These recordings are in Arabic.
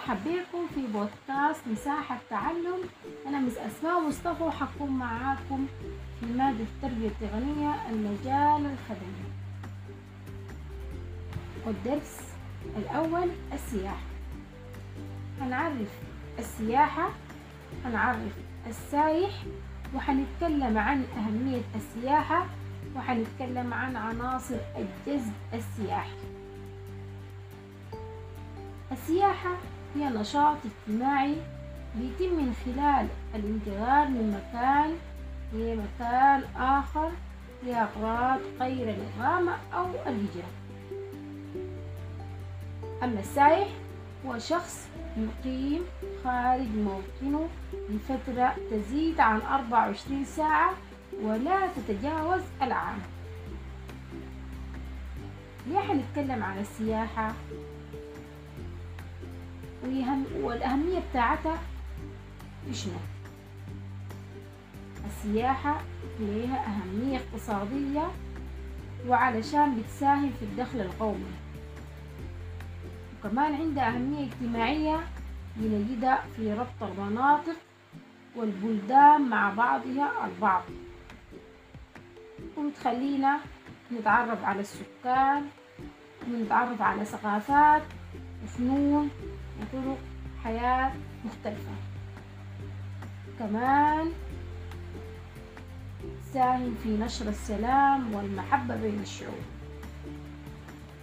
مرحب بكم في بودكاست مساحة تعلم أنا مس أسماء مصطفى وحكون معاكم في مادة التربية التقنية المجال الخدمي. والدرس الأول السياحة. هنعرف السياحة هنعرف السايح وحنتكلم عن أهمية السياحة وحنتكلم عن عناصر الجذب السياحي. السياحة هي نشاط اجتماعي بيتم من خلال الانتقال من مكان لمكان آخر لأغراض غير الإقامة أو الهجرة. أما السائح هو شخص يقيم خارج موطنه لفترة تزيد عن 24 ساعة ولا تتجاوز العام. ليه حنتكلم عن السياحة والأهمية بتاعتها شنو السياحة لها أهمية اقتصادية وعلشان بتساهم في الدخل القومي. وكمان عندها أهمية اجتماعية بنجدها في ربط المناطق والبلدان مع بعضها البعض. وبتخلينا نتعرف على السكان ونتعرف على ثقافات وفنون وطرق حياة مختلفة. كمان تساهم في نشر السلام والمحبة بين الشعوب.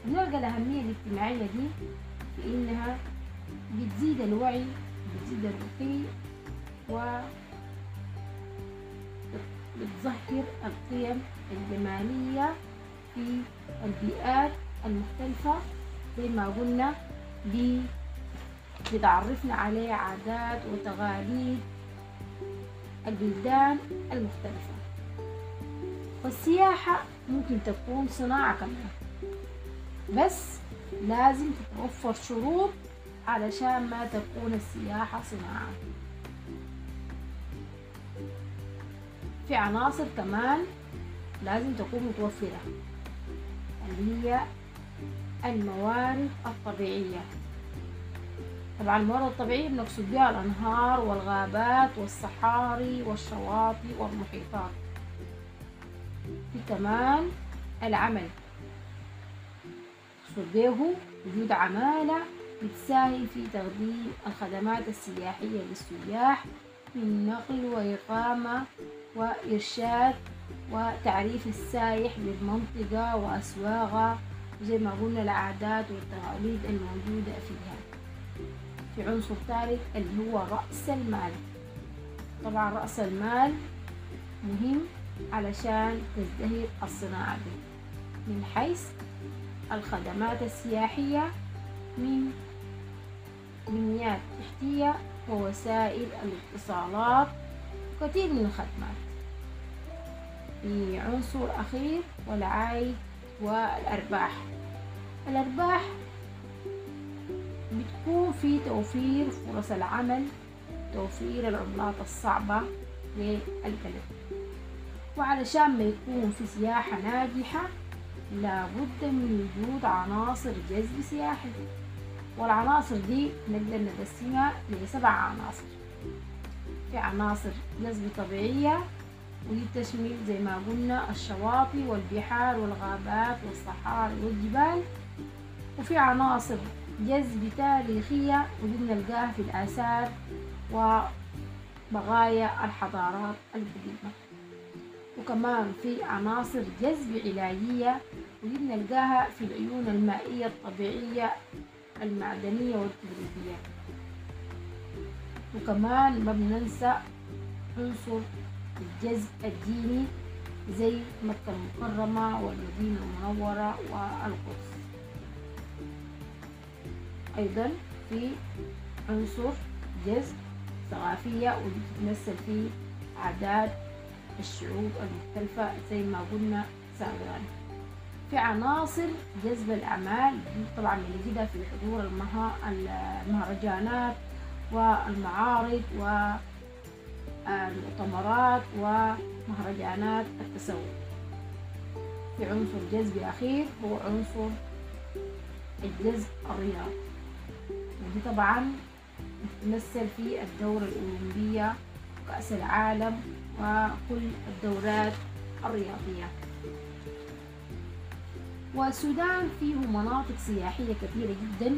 نلقى الأهمية الاجتماعية دي في إنها بتزيد الوعي بتزيد الرقي و بتظهر القيم الجمالية في البيئات المختلفة زي ما قلنا بتعرفنا عليه عادات وتقاليد البلدان المختلفة. والسياحة ممكن تكون صناعة كمان بس لازم تتوفر شروط علشان ما تكون السياحة صناعة. في عناصر كمان لازم تكون متوفرة اللي هي الموارد الطبيعية. طبعا الموارد الطبيعية بنقصد بها الأنهار والغابات والصحاري والشواطئ والمحيطات. في كمان العمل. مقصود به وجود عمالة بتساهم في تقديم الخدمات السياحية للسياح من نقل وإقامة وإرشاد وتعريف السايح بالمنطقة وأسواقها زي ما قلنا العادات والتقاليد الموجودة فيها. في عنصر ثالث اللي هو رأس المال. طبعا رأس المال مهم علشان تزدهر الصناعة دي. من حيث الخدمات السياحية من بنيات تحتية ووسائل الاتصالات وكثير من الخدمات. في عنصر أخير والعائد والأرباح. الأرباح بتكون في توفير فرص العمل توفير العملات الصعبة للبلد وعلشان ما يكون في سياحة ناجحة لابد من وجود عناصر جذب سياحي. والعناصر دي نقدر نقسمها لسبع عناصر. في عناصر جذب طبيعية ودي تشمل زي ما قلنا الشواطئ والبحار والغابات والصحاري والجبال. وفي عناصر جذب تاريخية ودي بنلقاها في الآثار وبقايا الحضارات القديمة. وكمان في عناصر جذب علاجية ودي بنلقاها في العيون المائية الطبيعية المعدنية والكبريتية وكمان ما بننسى عنصر الجذب الديني زي مكة المكرمة والمدينة المنورة والقدس. أيضا في عنصر جذب ثقافية واللي تتمثل في عادات الشعوب المختلفة زي ما قلنا سابقا. في عناصر جذب الأعمال طبعا بنجدها في حضور المهرجانات والمعارض والمؤتمرات ومهرجانات التسوق. في عنصر جذبي أخير هو عنصر الجذب الرياضي. ودي طبعا تتمثل في الدورة الأولمبية كأس العالم وكل الدورات الرياضية. والسودان فيه مناطق سياحية كثيرة جدا.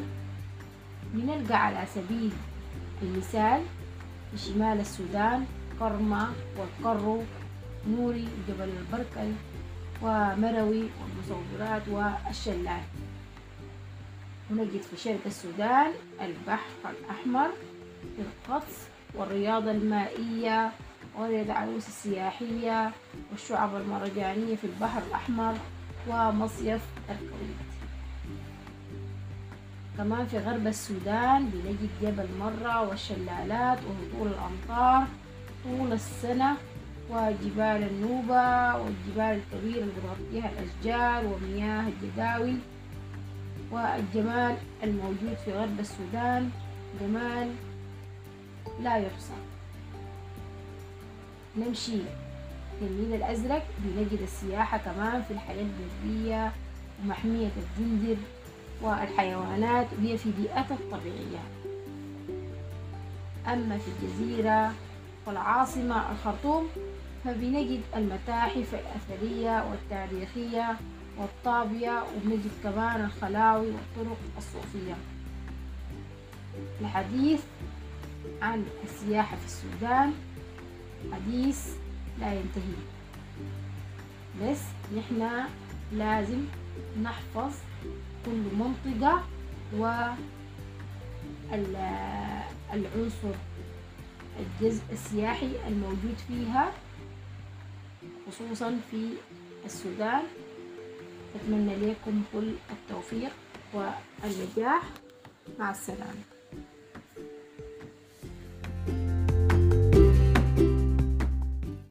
بنلقى على سبيل المثال في شمال السودان قرمة والقرو نوري وجبل البركل ومروي والمصورات والشلال. ونجد في شرق السودان البحر الأحمر القطس والرياضة المائية ورياض العروس السياحية والشعب المرجانية في البحر الأحمر ومصيف الكويت. كمان في غرب السودان بنجد جبل مرة والشلالات وهطول الأمطار طول السنة وجبال النوبة والجبال الكبيرة اللي بتغطيها الأشجار ومياه الجداول والجمال الموجود في غرب السودان جمال لا يحصى. نمشي النيل الأزرق بنجد السياحة كمان في الحياة البرية ومحمية الجندر والحيوانات. وهي في بيئتها الطبيعية. أما في الجزيرة والعاصمة الخرطوم فبنجد المتاحف الأثرية والتاريخية والطابية وبنجد كمان الخلاوي والطرق الصوفية. الحديث عن السياحة في السودان. حديث لا ينتهي. بس نحن لازم نحفظ كل منطقة والعنصر الجزء السياحي الموجود فيها خصوصا في السودان. أتمنى لكم كل التوفيق والنجاح. مع السلامة.